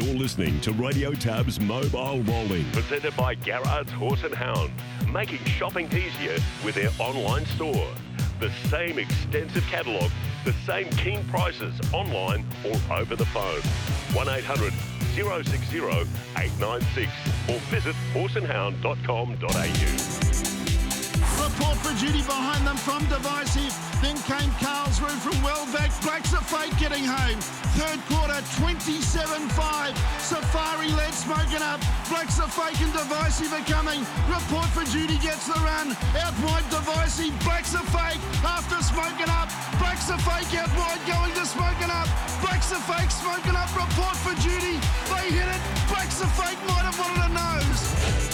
You're listening to Radio Tab's Mobile Rolling, presented by Garrard's Horse and Hound, making shopping easier with their online store. The same extensive catalogue, the same keen prices online or over the phone. 1800 060 896 or visit horseandhound.com.au. Report for duty behind them from Divisive. Then came Carlsruhe from Wellbeck. Blacks a Fake getting home. Third quarter, 27-5. Safari led Smoken Up. Blacks a Fake and Divisive are coming. Report for duty gets the run. Out wide Divisive. Blacks a Fake after Smoken Up. Blacks a Fake out wide going to Smoken Up. Blacks a Fake Smoken Up. Report for duty. They hit it. Blacks a Fake might have wanted a nose.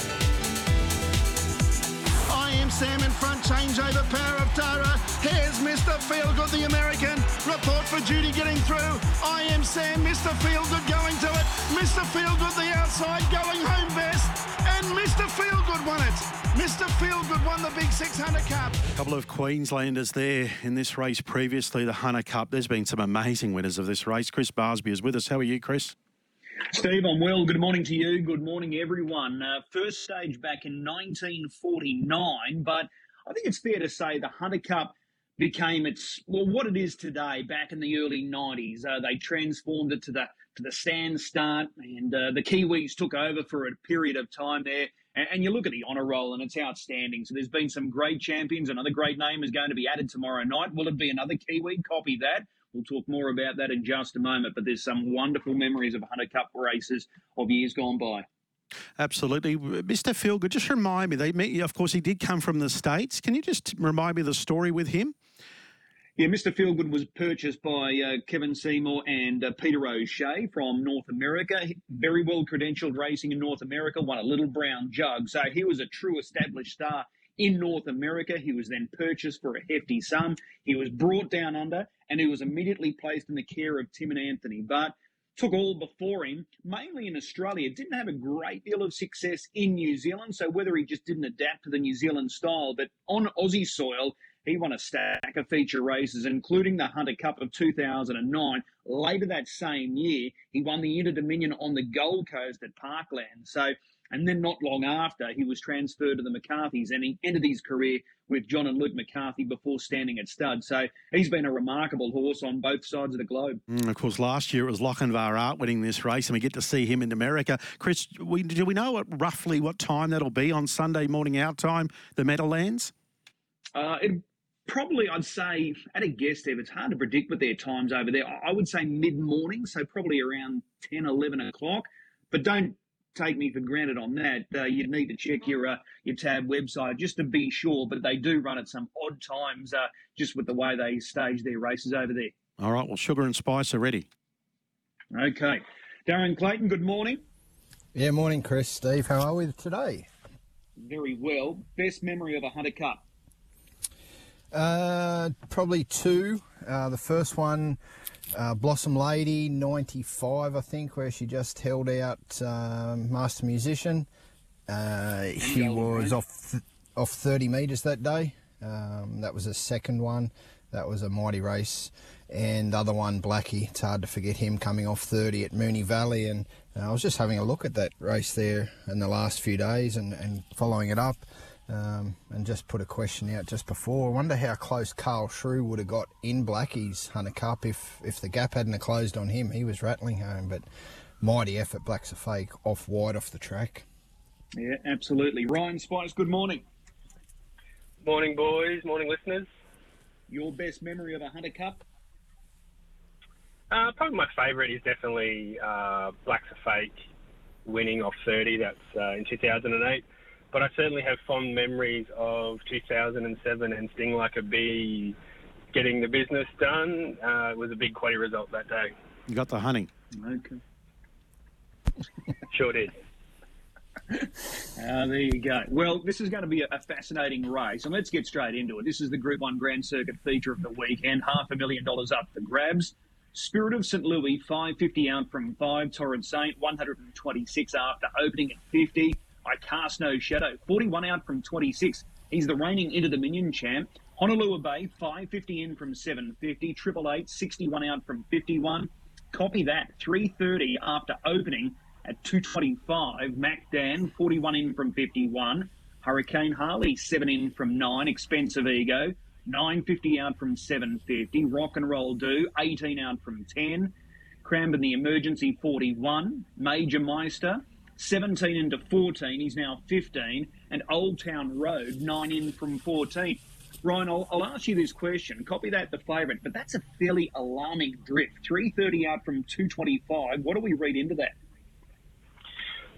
I am Sam in front, changeover power of Tara. Here's Mr. Feelgood, the American. Report for duty getting through. I am Sam, Mr. Feelgood going to it. Mr. Feelgood the outside going home best. And Mr. Feelgood won it. Mr. Feelgood won the big 600 Cup. A couple of Queenslanders there in this race previously, the Hunter Cup. There's been some amazing winners of this race. Chris Barsby is with us. How are you, Chris? Steve, I'm well. Good morning to you. Good morning, everyone. Uh, first stage back in 1949, but I think it's fair to say the Hunter Cup became its well what it is today. Back in the early 90s, uh, they transformed it to the to the stand start, and uh, the Kiwis took over for a period of time there. And, and you look at the honour roll, and it's outstanding. So there's been some great champions. Another great name is going to be added tomorrow night. Will it be another Kiwi? Copy that. We'll talk more about that in just a moment. But there's some wonderful memories of Hunter Cup races of years gone by. Absolutely. Mr. Feelgood, just remind me, they, of course, he did come from the States. Can you just remind me the story with him? Yeah, Mr. Feelgood was purchased by uh, Kevin Seymour and uh, Peter O'Shea from North America. Very well credentialed racing in North America, won a little brown jug. So he was a true established star in North America. He was then purchased for a hefty sum. He was brought down under and he was immediately placed in the care of Tim and Anthony. But took all before him, mainly in Australia. Didn't have a great deal of success in New Zealand, so whether he just didn't adapt to the New Zealand style, but on Aussie soil, he won a stack of feature races, including the Hunter Cup of 2009. Later that same year, he won the Inter Dominion on the Gold Coast at Parkland. So and then not long after, he was transferred to the McCarthys and he ended his career with John and Luke McCarthy before standing at stud. So he's been a remarkable horse on both sides of the globe. Mm, of course, last year it was Lochinvar Art winning this race, and we get to see him in America. Chris, we, do we know what, roughly what time that'll be on Sunday morning our time, the Meadowlands? Uh, it, probably, I'd say, at a guess, Steve, it's hard to predict with their times over there. I would say mid morning, so probably around 10, 11 o'clock. But don't take me for granted on that. Uh, you'd need to check your uh, your tab website just to be sure. But they do run at some odd times, uh, just with the way they stage their races over there. All right. Well, sugar and spice are ready. Okay, Darren Clayton. Good morning. Yeah, morning, Chris. Steve, how are we today? Very well. Best memory of a Hunter Cup. Uh, probably two. Uh, the first one uh, Blossom Lady 95, I think, where she just held out um, Master Musician. Uh, she was off th- off 30 metres that day. Um, that was a second one. That was a mighty race. And the other one, Blackie, it's hard to forget him coming off 30 at Moonee Valley. And uh, I was just having a look at that race there in the last few days and, and following it up. Um, and just put a question out just before. I wonder how close Carl Shrew would have got in Blackie's Hunter Cup if, if the gap hadn't closed on him. He was rattling home, but mighty effort. Blacks a fake off wide off the track. Yeah, absolutely. Ryan Spice, good morning. Morning, boys. Morning, listeners. Your best memory of a Hunter Cup? Uh, probably my favourite is definitely uh, Blacks a Fake winning off 30. That's uh, in 2008 but I certainly have fond memories of 2007 and Sting Like a Bee getting the business done. Uh, it was a big quality result that day. You got the honey. Okay. sure did. Uh, there you go. Well, this is going to be a, a, fascinating race, and let's get straight into it. This is the Group 1 Grand Circuit feature of the weekend. Half a million dollars up for grabs. Spirit of St. Louis, 550 out from 5. Torrid Saint, 126 after opening at 50. I cast no shadow. 41 out from 26. He's the reigning Inter Dominion champ. Honolulu Bay, 550 in from 750. Triple Eight, 61 out from 51. Copy that. 3.30 after opening at 2.25. Mac Dan, 41 in from 51. Hurricane Harley, 7 in from 9. Expensive Ego, 9.50 out from 7.50. Rock and Roll Do, 18 out from 10. Cranbourne the Emergency, 41. Major Meister, 17 into 14. He's now 15. And Old Town Road, 9 in from 14. Ryan, I'll, I'll, ask you this question. Copy that, the favourite, but that's a fairly alarming drift. 330 out from 225. What do we read into that?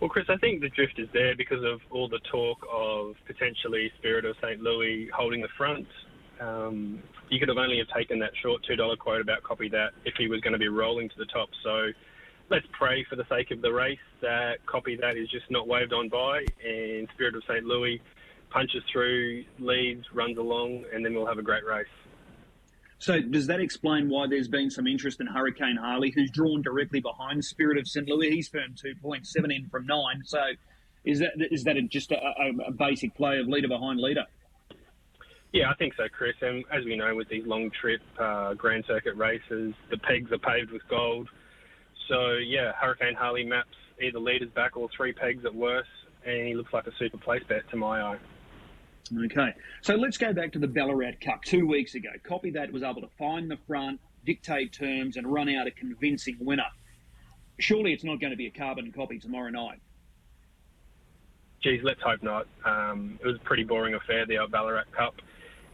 Well, Chris, I think the drift is there because of all the talk of potentially Spirit of St. Louis holding the front. Um, you could have only have taken that short $2 quote about copy that if he was going to be rolling to the top. So let's pray for the sake of the race that copy that is just not waved on by and Spirit of St. Louis punches through, leads, runs along, and then we'll have a great race. So, does that explain why there's been some interest in Hurricane Harley, who's drawn directly behind Spirit of St. Louis? He's firmed 2.7 in from nine. So, is that is that just a, a, a basic play of leader behind leader? Yeah, I think so, Chris. And as we know, with these long trip uh, Grand Circuit races, the pegs are paved with gold. So, yeah, Hurricane Harley maps either leaders back or three pegs at worst, and he looks like a super place bet to my eye. Okay, so let's go back to the Ballarat Cup two weeks ago. Copy that was able to find the front, dictate terms, and run out a convincing winner. Surely it's not going to be a carbon copy tomorrow night. Geez, let's hope not. Um, it was a pretty boring affair, the Ballarat Cup.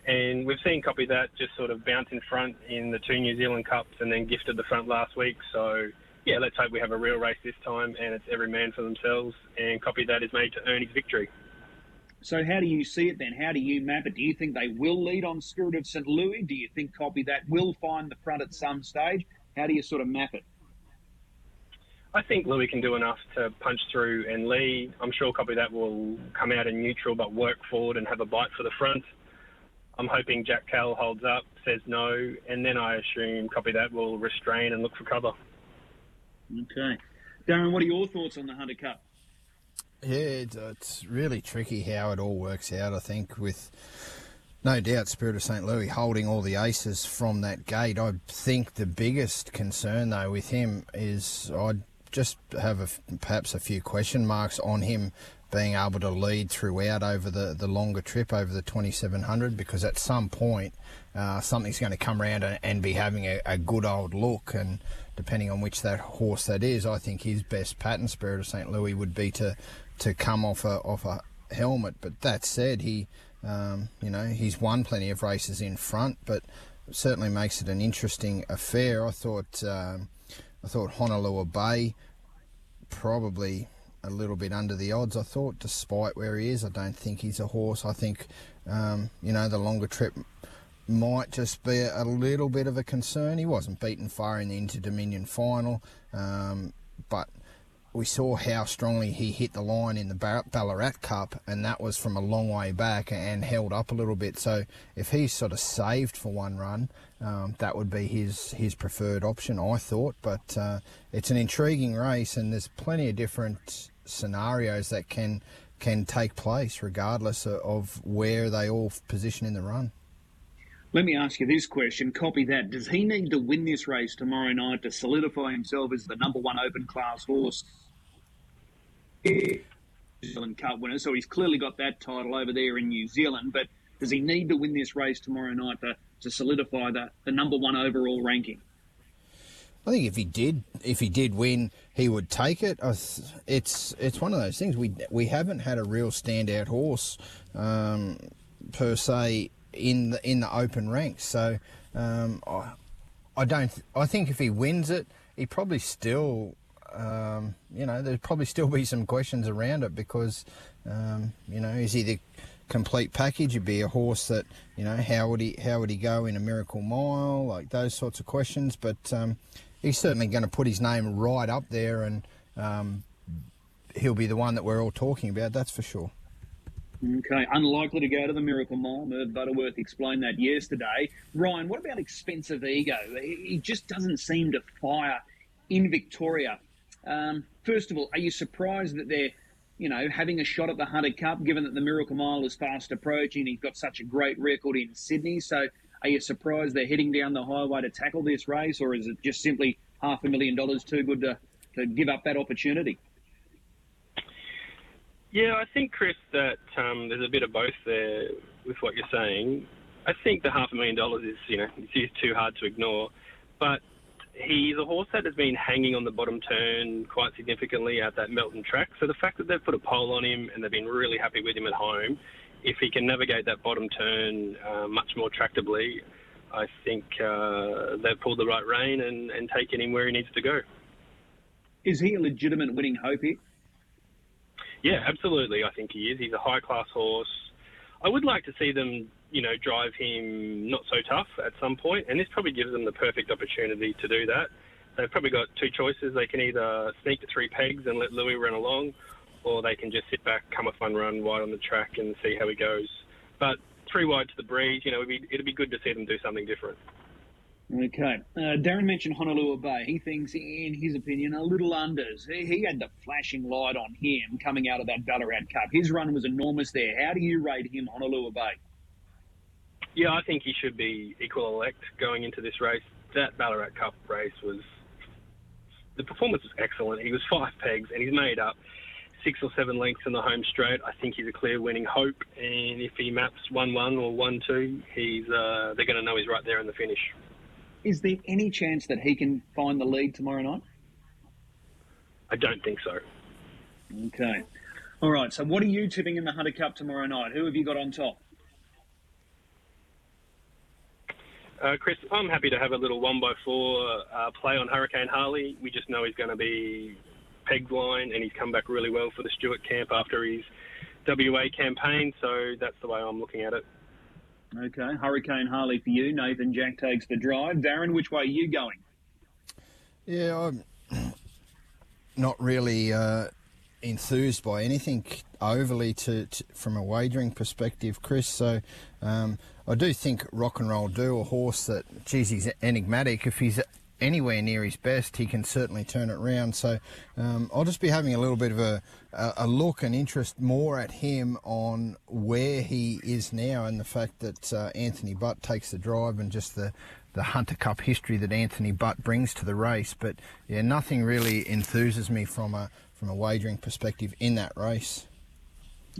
And we've seen copy that just sort of bounce in front in the two New Zealand Cups and then gifted the front last week. So, yeah, let's hope we have a real race this time and it's every man for themselves. And copy that is made to earn his victory. So how do you see it then? How do you map it? Do you think they will lead on Spirit of St. Louis? Do you think copy that will find the front at some stage? How do you sort of map it? I think Louis can do enough to punch through and lead. I'm sure copy that will come out in neutral but work forward and have a bite for the front. I'm hoping Jack Cal holds up, says no, and then I assume copy that will restrain and look for cover. Okay. Darren, what are your thoughts on the Hunter Cup? Yeah, it's really tricky how it all works out. I think with no doubt Spirit of St. Louis holding all the aces from that gate. I think the biggest concern though with him is I'd just have a, perhaps a few question marks on him being able to lead throughout over the, the longer trip over the 2700 because at some point uh, something's going to come around and, and be having a, a, good old look and depending on which that horse that is I think his best pattern spirit of St. Louis would be to to come off a off a helmet. But that said, he um, you know he's won plenty of races in front, but certainly makes it an interesting affair. I thought um, I thought Honolulu Bay probably a little bit under the odds. I thought, despite where he is, I don't think he's a horse. I think um, you know the longer trip might just be a, little bit of a concern. He wasn't beaten far in the Inter Dominion final, um, but we saw how strongly he hit the line in the Ballarat Cup, and that was from a long way back and held up a little bit. So if he's sort of saved for one run, um, that would be his his preferred option, I thought. But uh, it's an intriguing race, and there's plenty of different scenarios that can can take place regardless of where they all position in the run. Let me ask you this question. Copy that. Does he need to win this race tomorrow night to solidify himself as the number one open class horse New Zealand Cup winner, so he's clearly got that title over there in New Zealand. But does he need to win this race tomorrow night to, to solidify the, the number one overall ranking? I think if he did, if he did win, he would take it. It's it's one of those things we we haven't had a real standout horse um, per se in the in the open ranks. So um, I, I don't. I think if he wins it, he probably still um, you know, there'd probably still be some questions around it because, um, you know, is he the complete package? He'd be a horse that, you know, how would he how would he go in a Miracle Mile? Like those sorts of questions. But um, he's certainly going to put his name right up there, and um, he'll be the one that we're all talking about. That's for sure. Okay, unlikely to go to the Miracle Mile. Merv Butterworth explained that yesterday. Ryan, what about expensive ego? He just doesn't seem to fire in Victoria. Um, first of all, are you surprised that they're, you know, having a shot at the Hunter Cup, given that the Miracle Mile is fast approaching? He's got such a great record in Sydney. So, are you surprised they're heading down the highway to tackle this race, or is it just simply half a million dollars too good to, to give up that opportunity. Yeah, I think, Chris, that um, there's a bit of both there with what you're saying. I think the half a million dollars is, you know, it's too hard to ignore. But he's a horse that has been hanging on the bottom turn quite significantly at that Melton track. So the fact that they've put a pole on him and they've been really happy with him at home, if he can navigate that bottom turn uh, much more tractably, I think uh, they've pulled the right rein and, and taken him where he needs to go. Is he a legitimate winning hope here? Yeah, absolutely. I think he is. He's a high class horse. I would like to see them, you know, drive him not so tough at some point, and this probably gives them the perfect opportunity to do that. They've probably got two choices. They can either sneak to three pegs and let Louis run along, or they can just sit back, come a fun run wide on the track, and see how he goes. But three wide to the breeze, you know, it'd be, it'd be good to see them do something different. Okay. Uh, Darren mentioned Honolulu Bay. He thinks, in his opinion, a little unders. He, he, had the flashing light on him coming out of that Ballarat Cup. His run was enormous there. How do you rate him, Honolulu Bay? Yeah, I think he should be equal elect going into this race. That Ballarat Cup race was the performance was excellent. He was five pegs and he's made up six or seven lengths in the home straight. I think he's a clear winning hope, and if he maps one one or one two, he's uh, they're going to know he's right there in the finish. Is there any chance that he can find the lead tomorrow night? I don't think so. Okay. All right. So, what are you tipping in the Hunter Cup tomorrow night? Who have you got on top? Uh, Chris, I'm happy to have a little one by four uh, play on Hurricane Harley. We just know he's going to be pegged line, and he's come back really well for the Stewart camp after his WA campaign. So that's the way I'm looking at it. Okay, Hurricane Harley for you. Nathan Jack takes the drive. Darren, which way are you going? Yeah, I'm not really uh, enthused by anything overly to, to, from a wagering perspective, Chris. So um, I do think Rock and Roll Do a horse that, geez, he's enigmatic. If he's anywhere near his best, he can certainly turn it round. So um, I'll just be having a little bit of a, a, look and interest more at him on where he is now and the fact that uh, Anthony Butt takes the drive and just the, the Hunter Cup history that Anthony Butt brings to the race. But yeah, nothing really enthuses me from a from a wagering perspective in that race.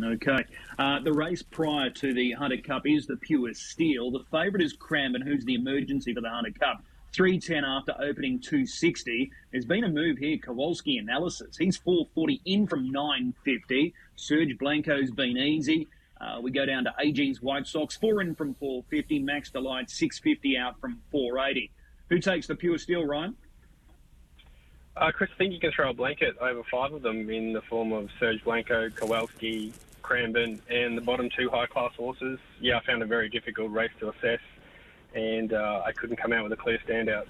Okay. Uh, the race prior to the Hunter Cup is the pure steel. The favourite is Cranbourne, who's the emergency for the Hunter Cup. 310 after opening 260. There's been a move here, Kowalski analysis. He's 440 in from 950. Serge Blanco's been easy. Uh, we go down to AG's White Sox, four in from 450. Max Delight, 650 out from 480. Who takes the pure steel, Ryan? Uh, Chris, I think you can throw a blanket over five of them in the form of Serge Blanco, Kowalski, Cranbourne, and the bottom two high class horses. Yeah, I found a very difficult race to assess and uh, I couldn't come out with a clear standout.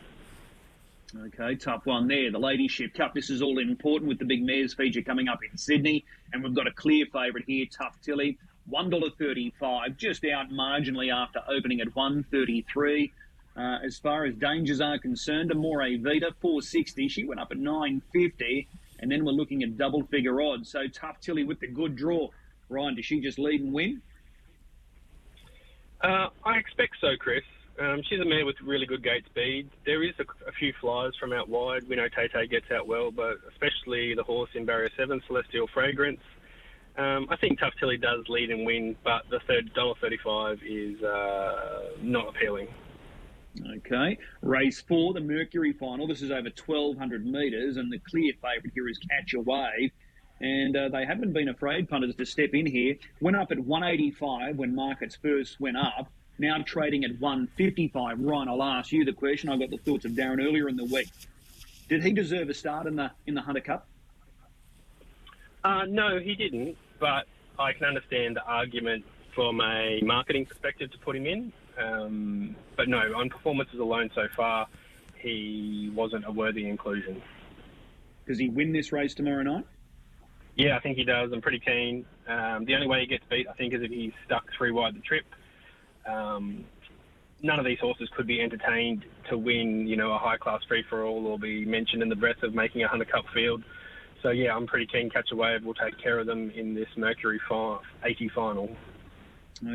Okay, tough one there. The Ladyship Cup. This is all important with the big mares feature coming up in Sydney, and we've got a clear favourite here, Tough Tilly, one dollar thirty-five, just out marginally after opening at one thirty-three. Uh, as far as dangers are concerned, Amore Vita, 460. She went up at 950, and then we're looking at double figure odds. So Tough Tilly with the good draw. Ryan, does she just lead and win? Uh, I expect so, Chris. Um, she's a mare with really good gate speed. There is a, a few flyers from out wide. We know Tay Tay gets out well, but especially the horse in barrier seven, Celestial Fragrance. Um, I think Tough Tilly does lead and win, but the third dollar thirty-five is uh, not appealing. Okay, race four, the Mercury final. This is over twelve hundred metres, and the clear favourite here is Catch a Wave. And uh, they haven't been afraid punters to step in here. Went up at 185 when markets first went up now trading at 155. Ryan, I'll ask you the question. I got the thoughts of Darren earlier in the week. Did he deserve a start in the in the Hunter Cup? Uh, no, he didn't. But I can understand the argument from a marketing perspective to put him in. Um, but no, on performances alone so far, he wasn't a worthy inclusion. Does he win this race tomorrow night? Yeah, I think he does. I'm pretty keen. Um, the only way he gets beat, I think, is if he's stuck three wide the trip. Um, none of these horses could be entertained to win, you know, a high class free for all or be mentioned in the breath of making a Hunter Cup field. So yeah, I'm pretty keen. Catch a wave We'll take care of them in this Mercury 80 final.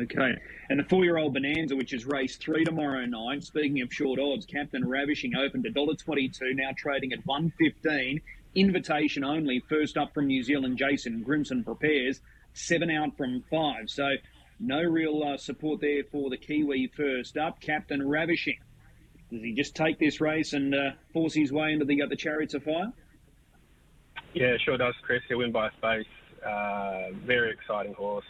Okay. And the four year old Bonanza, which is race three tomorrow night. Speaking of short odds, Captain Ravishing opened to $1.22, now trading at 115 Invitation only. First up from New Zealand, Jason Grimson prepares. Seven out from five. So no real uh, support there for the Kiwi first up. Captain Ravishing. Does he just take this race and uh, force his way into the, uh, the Chariots of Fire? Yeah, sure does, Chris. He'll win by a space. Uh, very exciting horse.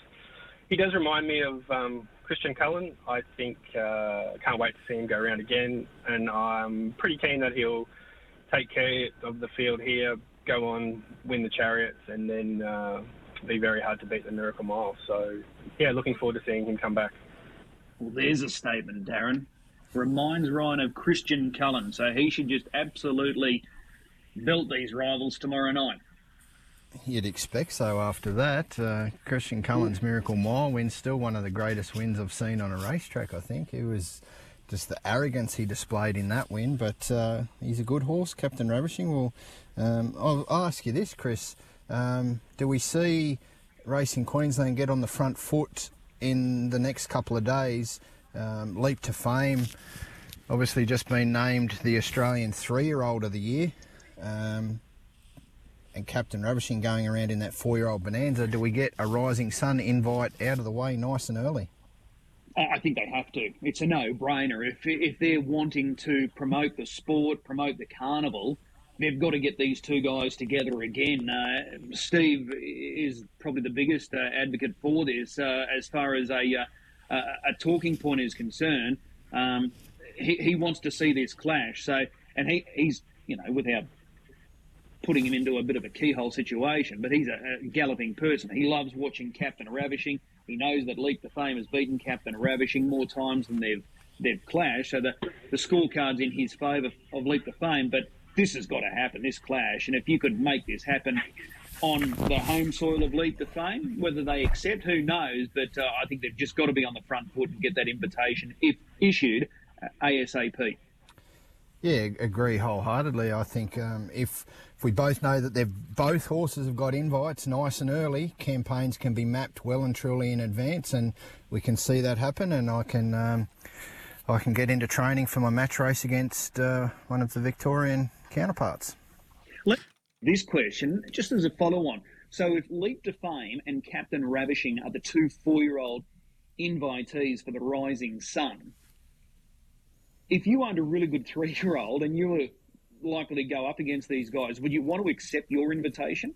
He does remind me of um, Christian Cullen. I think uh, can't wait to see him go around again, and I'm pretty keen that he'll take care of the field here, go on, win the chariots, and then uh, be very hard to beat the Miracle Mile. So, yeah, looking forward to seeing him come back. Well, there's a statement, Darren. Reminds Ryan of Christian Cullen, so he should just absolutely belt these rivals tomorrow night. You'd expect so after that. Uh, Christian Cullen's Miracle Mile win, still one of the greatest wins I've seen on a racetrack, I think. It was just the arrogance he displayed in that win, but uh, he's a good horse, Captain Ravishing. Well, um, I'll, I'll, ask you this, Chris. Um, do we see Racing Queensland get on the front foot in the next couple of days? Um, leap to fame, obviously just been named the Australian three-year-old of the year. Um, and Captain Ravishing going around in that four-year-old Bonanza, do we get a Rising Sun invite out of the way nice and early? I think they have to. It's a no-brainer. If if they're wanting to promote the sport, promote the carnival, they've got to get these two guys together again. Uh, Steve is probably the biggest uh, advocate for this uh, as far as a, uh, a talking point is concerned. Um, he, he wants to see this clash. So, and he, he's you know without putting him into a bit of a keyhole situation, but he's a, a galloping person. He loves watching Captain Ravishing. He knows that Leap to Fame has beaten Captain Ravishing more times than they've they've clashed. So the the scorecard's in his favour of Leap to Fame, but this has got to happen, this clash. And if you could make this happen on the home soil of Leap to Fame, whether they accept, who knows? But uh, I think they've just got to be on the front foot and get that invitation, if issued, uh, ASAP. Yeah, agree wholeheartedly. I think um, if if we both know that they've both horses have got invites nice and early, campaigns can be mapped well and truly in advance, and we can see that happen. And I can um, I can get into training for my match race against uh, one of the Victorian counterparts. This question, just as a follow-on, so if Leap to Fame and Captain Ravishing are the two four-year-old invitees for the Rising Sun if you owned a really good three year old and you were likely to go up against these guys, would you want to accept your invitation?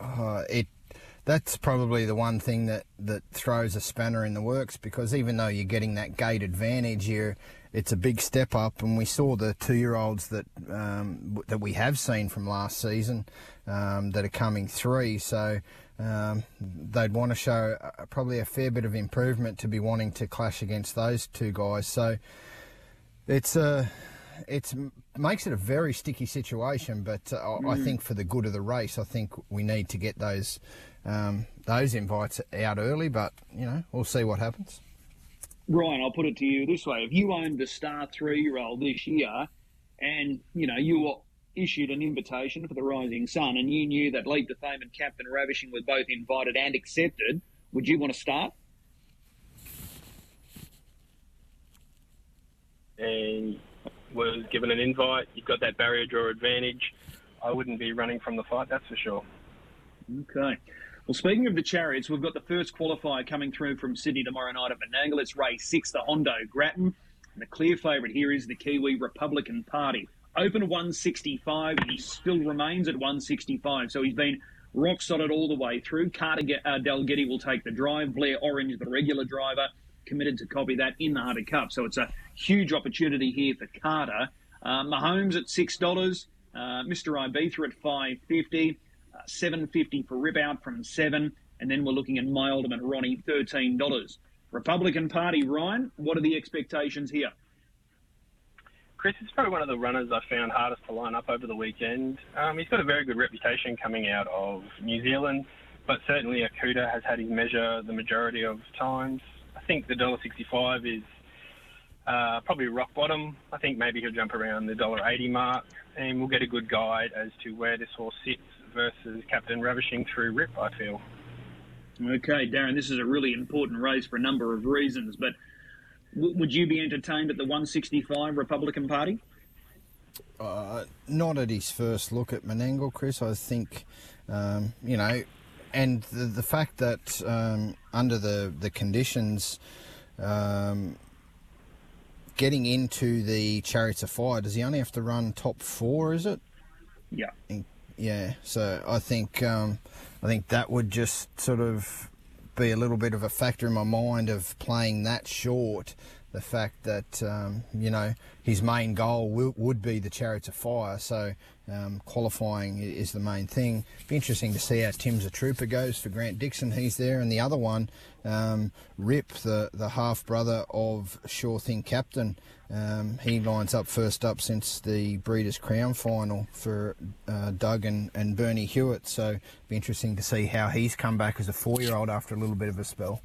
Uh, it that's probably the one thing that, that throws a spanner in the works because even though you're getting that gate advantage, here, it's a big step up, and we saw the two-year-olds that um, that we have seen from last season um, that are coming through. So um, they'd want to show probably a fair bit of improvement to be wanting to clash against those two guys. So it's a uh, it's makes it a very sticky situation, but uh, mm. I think for the good of the race, I think we need to get those um, those invites out early. But you know, we'll see what happens. Ryan, I'll put it to you this way: if you owned the star three-year-old this year, and you know you were issued an invitation for the Rising Sun, and you knew that Leap to Fame and Captain Ravishing were both invited and accepted, would you want to start? And was given an invite, you've got that barrier draw advantage. I wouldn't be running from the fight, that's for sure. Okay. Well, speaking of the chariots, we've got the first qualifier coming through from Sydney tomorrow night at Menangle. It's race six, the Hondo Grattan. And the clear favourite here is the Kiwi Republican Party. Open 165. He still remains at 165. So he's been rock solid all the way through. Carter uh, Dalgety will take the drive. Blair Orange, the regular driver, committed to copy that in the Hunter Cup. So it's a huge opportunity here for Carter. Uh, Mahomes at six dollars. Uh, Mr. Ibiza at five fifty. Uh, seven fifty for Rip Out from seven, and then we're looking at My Ultimate Ronnie thirteen dollars. Republican Party, Ryan. What are the expectations here? Chris is probably one of the runners I found hardest to line up over the weekend. Um, he's got a very good reputation coming out of New Zealand, but certainly Akuta has had his measure the majority of times. I think the $1.65 is uh, probably rock bottom. I think maybe he'll jump around the $1.80 mark, and we'll get a good guide as to where this horse sits versus Captain Ravishing through Rip, I feel. Okay, Darren, this is a really important race for a number of reasons, but w- would you be entertained at the 165 Republican Party? Uh, not at his first look at Menangle, Chris. I think, um, you know, and the, the fact that um, under the, the conditions, um, getting into the Chariots of Fire, does he only have to run top four, is it? Yeah. Yeah, so I think um, I think that would just sort of be a little bit of a factor in my mind of playing that short. The fact that um, you know his main goal would be the Chariots of Fire, so um, qualifying is the main thing. Be interesting to see how Tim's a Trooper goes for Grant Dixon. He's there, and the other one, um, Rip, the the half brother of Sure Thing Captain. Um, he lines up first up since the Breeders' Crown final for uh, Doug and, and Bernie Hewitt. So be interesting to see how he's come back as a four-year-old after a little bit of a spell.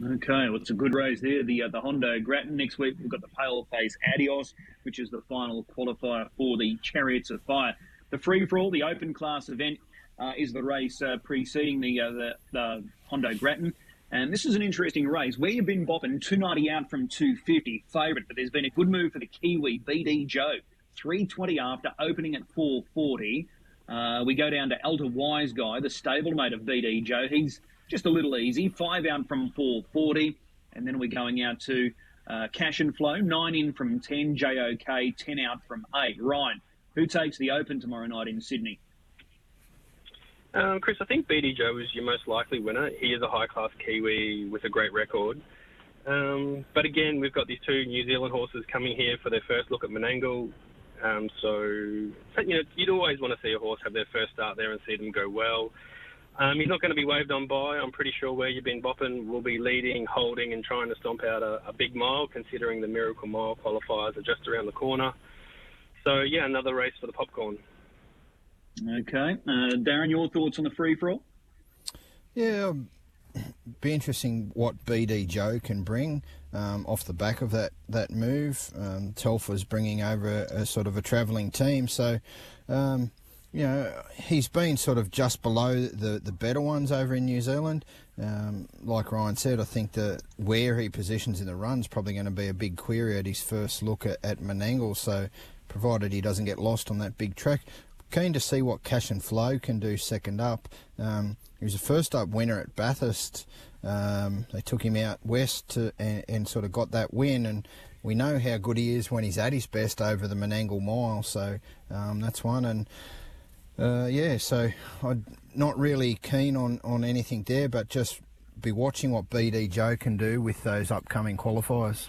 Okay, well, it's a good race there. The uh, the Hondo Grattan next week. We've got the Pale Face Adios, which is the final qualifier for the Chariots of Fire. The free for all, the open class event, uh, is the race uh, preceding the, uh, the the Hondo Grattan. And this is an interesting race. Where you've been bopping 290 out from 250, favourite, but there's been a good move for the Kiwi BD Joe. 320 after opening at 440. Uh, we go down to Elder Wise Guy, the stablemate of BD Joe. He's just a little easy. Five out from 440. And then we're going out to uh, Cash and Flow, nine in from 10. JOK, 10 out from 8. Ryan, who takes the Open tomorrow night in Sydney? Um, Chris, I think BD Joe is your most likely winner. He is a high class Kiwi with a great record. Um, but again, we've got these two New Zealand horses coming here for their first look at Menangle. Um, so, you know, you'd always want to see a horse have their first start there and see them go well. Um, he's not going to be waved on by. I'm pretty sure where you've been bopping will be leading, holding, and trying to stomp out a, a big mile, considering the Miracle Mile qualifiers are just around the corner. So, yeah, another race for the popcorn. Okay. Uh, Darren, your thoughts on the free for all? Yeah, um, be interesting what BD Joe can bring um, off the back of that that move. Um, Telfer's bringing over a, a, sort of a travelling team, so um, you know he's been sort of just below the the better ones over in New Zealand. Um, like Ryan said, I think that where he positions in the run is probably going to be a big query at his first look at, at Menangle. So provided he doesn't get lost on that big track keen to see what Cash and Flow can do second up. Um, he was a first up winner at Bathurst. Um, they took him out west to, and, and, sort of got that win. And we know how good he is when he's at his best over the Menangle Mile. So um, that's one. And uh, yeah, so I'm not really keen on, on anything there, but just be watching what BD Joe can do with those upcoming qualifiers.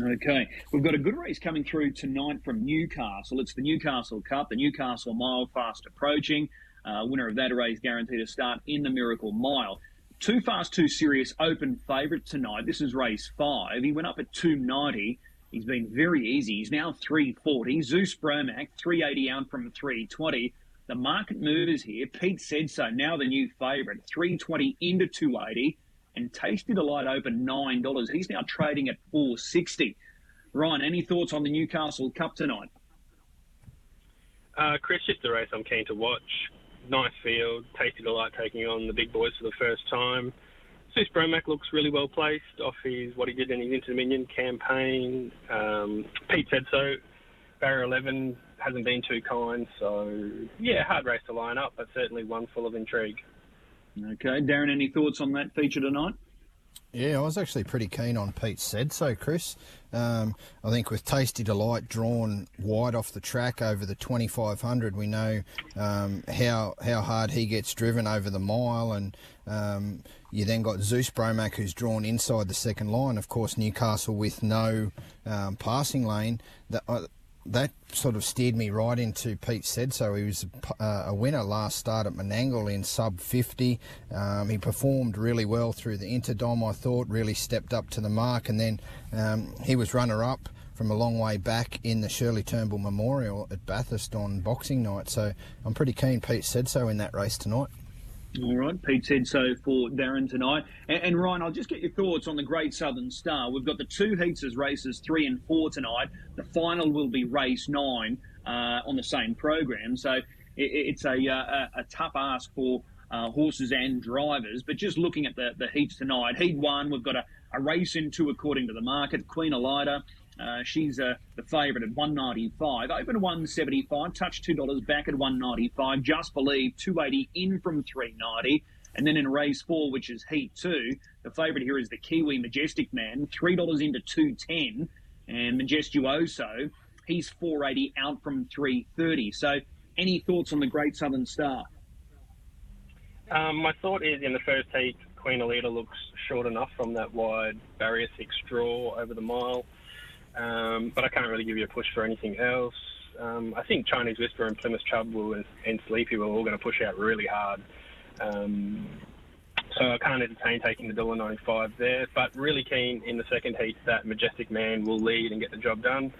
Okay, we've got a good race coming through tonight from Newcastle. It's the Newcastle Cup, the Newcastle Mile fast approaching. Uh, winner of that race guaranteed to start in the Miracle Mile. Too fast, too serious. Open favourite tonight. This is race five. He went up at 290. He's been very easy. He's now 340. Zeus Bromac 380 out from 320. The market movers here. Pete said so. Now the new favourite 320 into 280 and Tasty Delight opened nine dollars. He's now trading at four sixty. Ryan, any thoughts on the Newcastle Cup tonight? Uh, Chris, just a race I'm keen to watch. Nice field, Tasty Delight taking on the big boys for the first time. Zeus Bromac looks really well placed off his what he did in his Inter Dominion campaign. Um, Pete said so. Barrier 11 hasn't been too kind, so yeah, hard race to line up, but certainly one full of intrigue. Okay, Darren, any thoughts on that feature tonight? Yeah, I was actually pretty keen on Pete said so, Chris. Um, I think with Tasty Delight drawn wide off the track over the 2500, we know um, how how hard he gets driven over the mile, and um, you then got Zeus Bromac who's drawn inside the second line. Of course, Newcastle with no um, passing lane. That uh, that sort of steered me right into Pete said so. He was a, uh, a winner last start at Menangle in sub 50. Um, he performed really well through the Interdom, I thought, really stepped up to the mark, and then um, he was runner up from a long way back in the Shirley Turnbull Memorial at Bathurst on Boxing Night. So I'm pretty keen Pete said so in that race tonight. All right, Pete said so for Darren tonight. And, and, Ryan, I'll just get your thoughts on the Great Southern Star. We've got the two heats as races three and four tonight. The final will be race nine uh, on the same program. So it, it's a, uh, a, a, tough ask for uh, horses and drivers. But just looking at the, the heats tonight, heat one, we've got a, a race in two according to the market. Queen Elida, uh, she's uh, the favourite at 195. Open 175, touch $2 back at 195. Just Believe 280 in from 390. And then in race four, which is heat two, the favourite here is the Kiwi Majestic Man, $3 into 210. And Majestuoso, he's 480 out from 330. So any thoughts on the Great Southern Star? Um, my thought is in the first heat, Queen Elida looks short enough from that wide barrier six draw over the mile. Um, but I can't really give you a push for anything else. Um, I think Chinese Whisper and Plymouth Chubb and, and Sleepy were all going to push out really hard. Um, so I can't entertain taking the dollar ninety five there, but really keen in the second heat that Majestic Man will lead and get the job done.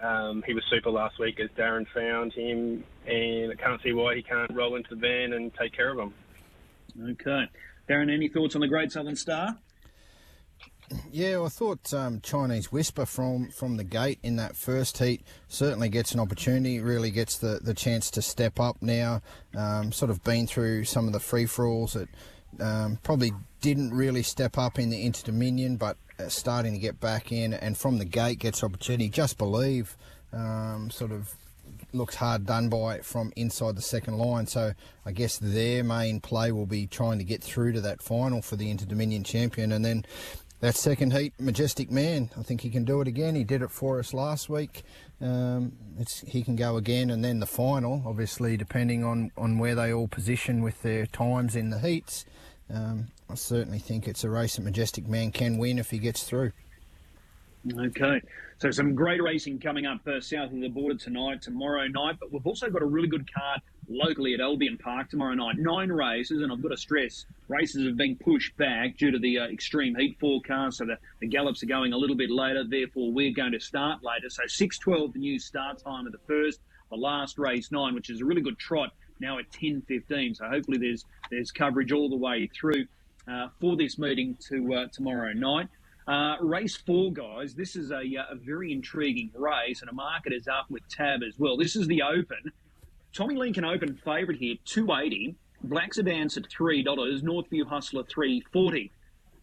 Um, he was super last week as Darren found him, and I can't see why he can't roll into the van and take care of him. Okay. Darren, any thoughts on the Great Southern Star? Yeah, I thought um, Chinese Whisper from, from the gate in that first heat certainly gets an opportunity, really gets the, the chance to step up now. Um, sort of been through some of the free for alls that um, probably didn't really step up in the Inter Dominion, but uh, starting to get back in and from the gate gets opportunity. Just believe um, sort of looks hard done by from inside the second line. So I guess their main play will be trying to get through to that final for the Inter Dominion champion, and then that second heat, Majestic Man. I think he can do it again. He did it for us last week. Um, he can go again, and then the final, obviously, depending on, on where they all position with their times in the heats. Um, I certainly think it's a race that Majestic Man can win if he gets through. Okay. So some great racing coming up uh, south of the border tonight, tomorrow night, but we've also got a really good card locally at Albion Park tomorrow night. Nine races, and I've got to stress, races have been pushed back due to the uh, extreme heat forecast, so the, the gallops are going a little bit later. Therefore, we're going to start later. So 6.12, the new start time of the first, the last race nine, which is a really good trot now at 10.15. So hopefully there's there's coverage all the way through uh, for this meeting to uh, tomorrow night. Uh, race four, guys. This is a, uh, a very intriguing race, and a market is up with Tab as well. This is the Open. Tommy Lincoln Open favourite here, two eighty. Black Sedans at three dollars. Northview Hustler three forty.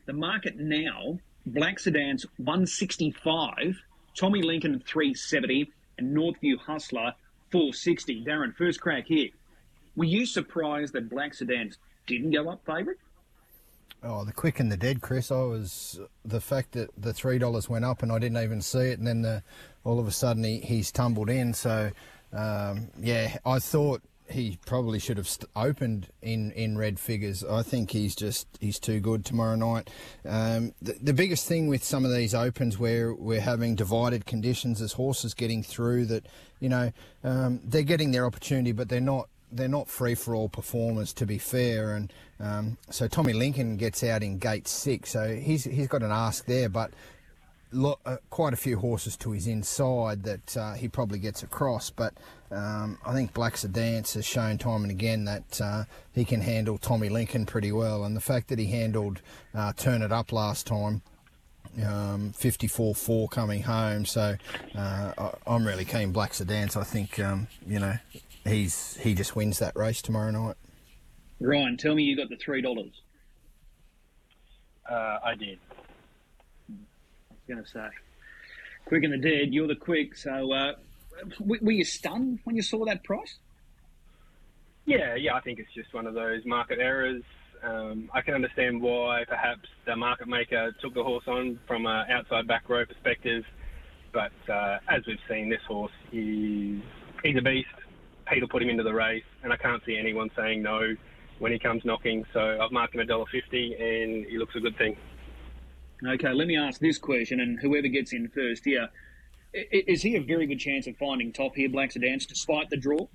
The market now: Black Sedans one sixty five. Tommy Lincoln three seventy, and Northview Hustler four sixty. Darren, first crack here. Were you surprised that Black Sedans didn't go up favourite? Oh, the quick and the dead, Chris. I was the fact that the three dollars went up and I didn't even see it, and then the, all of a sudden he, he's tumbled in. So um, yeah, I thought he probably should have st- opened in, in red figures. I think he's just he's too good tomorrow night. Um, the, the biggest thing with some of these opens where we're having divided conditions as horses getting through that you know um, they're getting their opportunity, but they're not they're not free for all performers to be fair. And um, so Tommy Lincoln gets out in gate six, so he's he's got an ask there, but lo- uh, quite a few horses to his inside that uh, he probably gets across. But um, I think Black's a Dance has shown time and again that uh, he can handle Tommy Lincoln pretty well. And the fact that he handled uh, Turn It Up last time. Um, 54-4 coming home, so uh, I, am really keen. Black's a dance. I think um, you know he's he just wins that race tomorrow night. Ryan, tell me you got the three dollars. Uh, I did going to say. Quick and the dead, you're the quick. So, uh, were you stunned when you saw that price? Yeah, yeah, I think it's just one of those market errors. Um, I can understand why perhaps the market maker took the horse on from an outside back row perspective, but uh, as we've seen, this horse is he's a beast. Peter put him into the race, and I can't see anyone saying no when he comes knocking. So I've marked him a dollar fifty, and he looks a good thing. Okay, let me ask this question, and whoever gets in first here, is he a very good chance of finding top here, Black Sedans, despite the draw?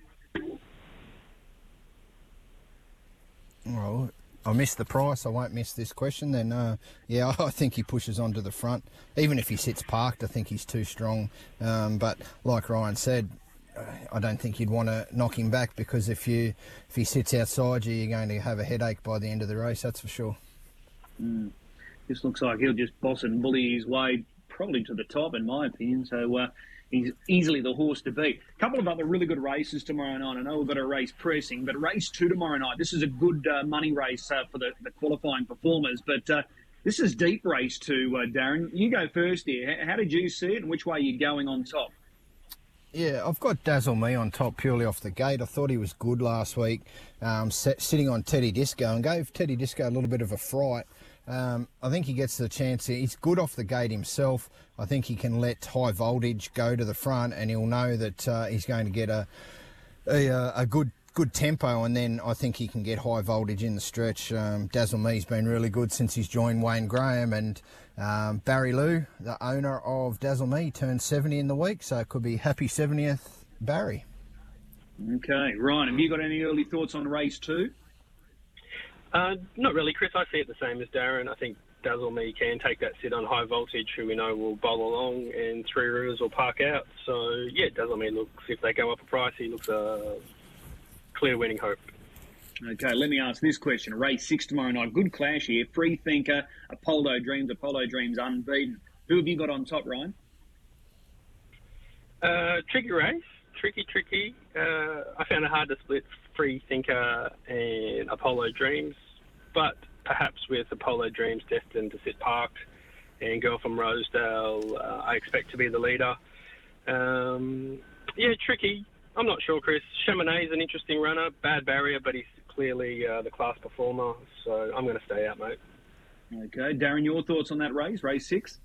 Well, I missed the price. I won't miss this question. Then, uh, yeah, I think he pushes on to the front. Even if he sits parked, I think he's too strong. Um, but like Ryan said, I don't think you'd want to knock him back because if you if he sits outside you, you're going to have a headache by the end of the race. That's for sure. Mm this looks like he'll just boss and bully his way probably to the top, in my opinion. So uh, he's easily the horse to beat. A couple of other really good races tomorrow night. I know we've got a race pressing, but race two tomorrow night. This is a good uh, money race uh, for the, the, qualifying performers. But uh, this is deep race two, uh, Darren. You go first here. How did you see it, and which way are you going on top? Yeah, I've got Dazzle Me on top purely off the gate. I thought he was good last week, um, sitting on Teddy Disco and gave Teddy Disco a little bit of a fright. Um, I think he gets the chance. He's good off the gate himself. I think he can let high voltage go to the front, and he'll know that uh, he's going to get a, a, uh, a good good tempo, and then I think he can get high voltage in the stretch. Um, Dazzle Me's been really good since he's joined Wayne Graham, and um, Barry Lou, the owner of Dazzle Me, turned 70 in the week, so it could be happy 70th, Barry. Okay, Ryan, have you got any early thoughts on race two? Uh, not really, Chris. I see it the same as Darren. I think Dazzle Me can take that sit on high voltage, who we know will bowl along, and Three Rivers will park out. So, yeah, Dazzle Me looks, if they go up a price, he looks a clear winning hope. Okay, let me ask this question. Race six tomorrow night. Good clash here. Free Thinker, Apollo Dreams, Apollo Dreams unbeaten. Who have you got on top, Ryan? Uh, tricky race. Tricky, tricky. Uh, I found it hard to split Free Thinker and Apollo Dreams but perhaps with Apollo Dreams destined to sit parked and Girl from Rosedale, uh, I expect to be the leader. Um, yeah, tricky. I'm not sure, Chris. Chamonix is an interesting runner, bad barrier, but he's clearly uh, the class performer, so I'm going to stay out, mate. Okay, Darren, your thoughts on that race, race six?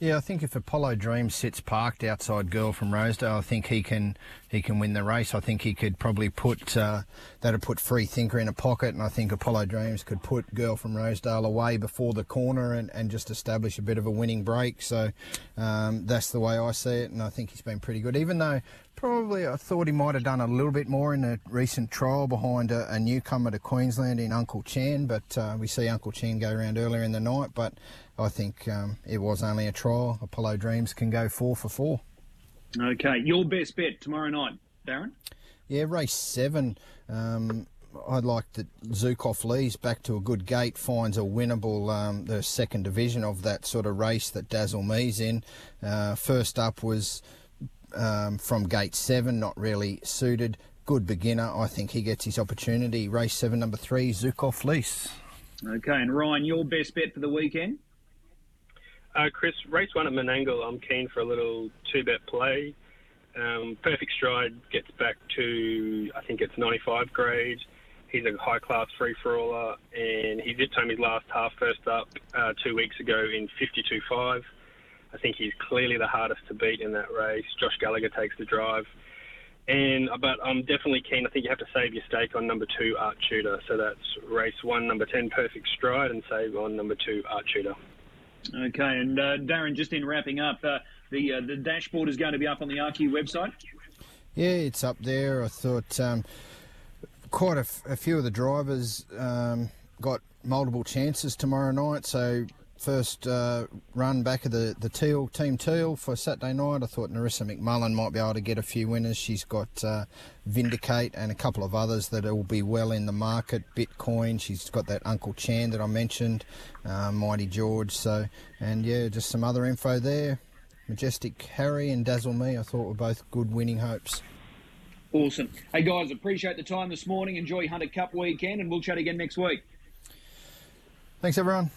Yeah, I think if Apollo Dream sits parked outside Girl from Rosedale, I think he can he can win the race. I think he could probably put uh, that'd put Free Thinker in a pocket, and I think Apollo Dreams could put Girl from Rosedale away before the corner and, and just establish a bit of a winning break. So um, that's the way I see it, and I think he's been pretty good. Even though Probably, I thought he might have done a little bit more in a recent trial behind a, a newcomer to Queensland in Uncle Chen, but uh, we see Uncle Chen go around earlier in the night. But I think um, it was only a trial. Apollo Dreams can go four for four. Okay, your best bet tomorrow night, Darren? Yeah, race seven. Um, I'd like that Zukov Lee's back to a good gate, finds a winnable, um, the second division of that sort of race that Dazzle Me's in. Uh, first up was um, from gate seven, not really suited. Good beginner. I think he gets his opportunity. Race seven, number three, Zukov Lease. Okay, and Ryan, your best bet for the weekend? Uh, Chris, race one at Menangle, I'm keen for a little two bet play. Um, perfect stride gets back to, I think it's 95 grade. He's a high class free for aller, and he did time his last half first up uh, two weeks ago in 52.5. I think he's clearly the hardest to beat in that race. Josh Gallagher takes the drive. And but I'm definitely keen. I think you have to save your stake on number two, Art Tudor. So that's race one, number ten, Perfect Stride, and save on number two, Art Tudor. Okay, and uh, Darren, just in wrapping up, uh, the uh, the dashboard is going to be up on the RQ website. Yeah, it's up there. I thought um, quite a, f- a few of the drivers um, got multiple chances tomorrow night, so first uh, run back of the, the Teal Team Teal for Saturday night. I thought Narissa McMullen might be able to get a few winners. She's got uh, Vindicate and a couple of others that will be well in the market. Bitcoin, she's got that Uncle Chan that I mentioned, uh, Mighty George. So and yeah, just some other info there. Majestic Harry and Dazzle Me, I thought were both good winning hopes. Awesome. Hey guys, appreciate the time this morning. Enjoy Hunter Cup weekend, and we'll chat again next week. Thanks, everyone.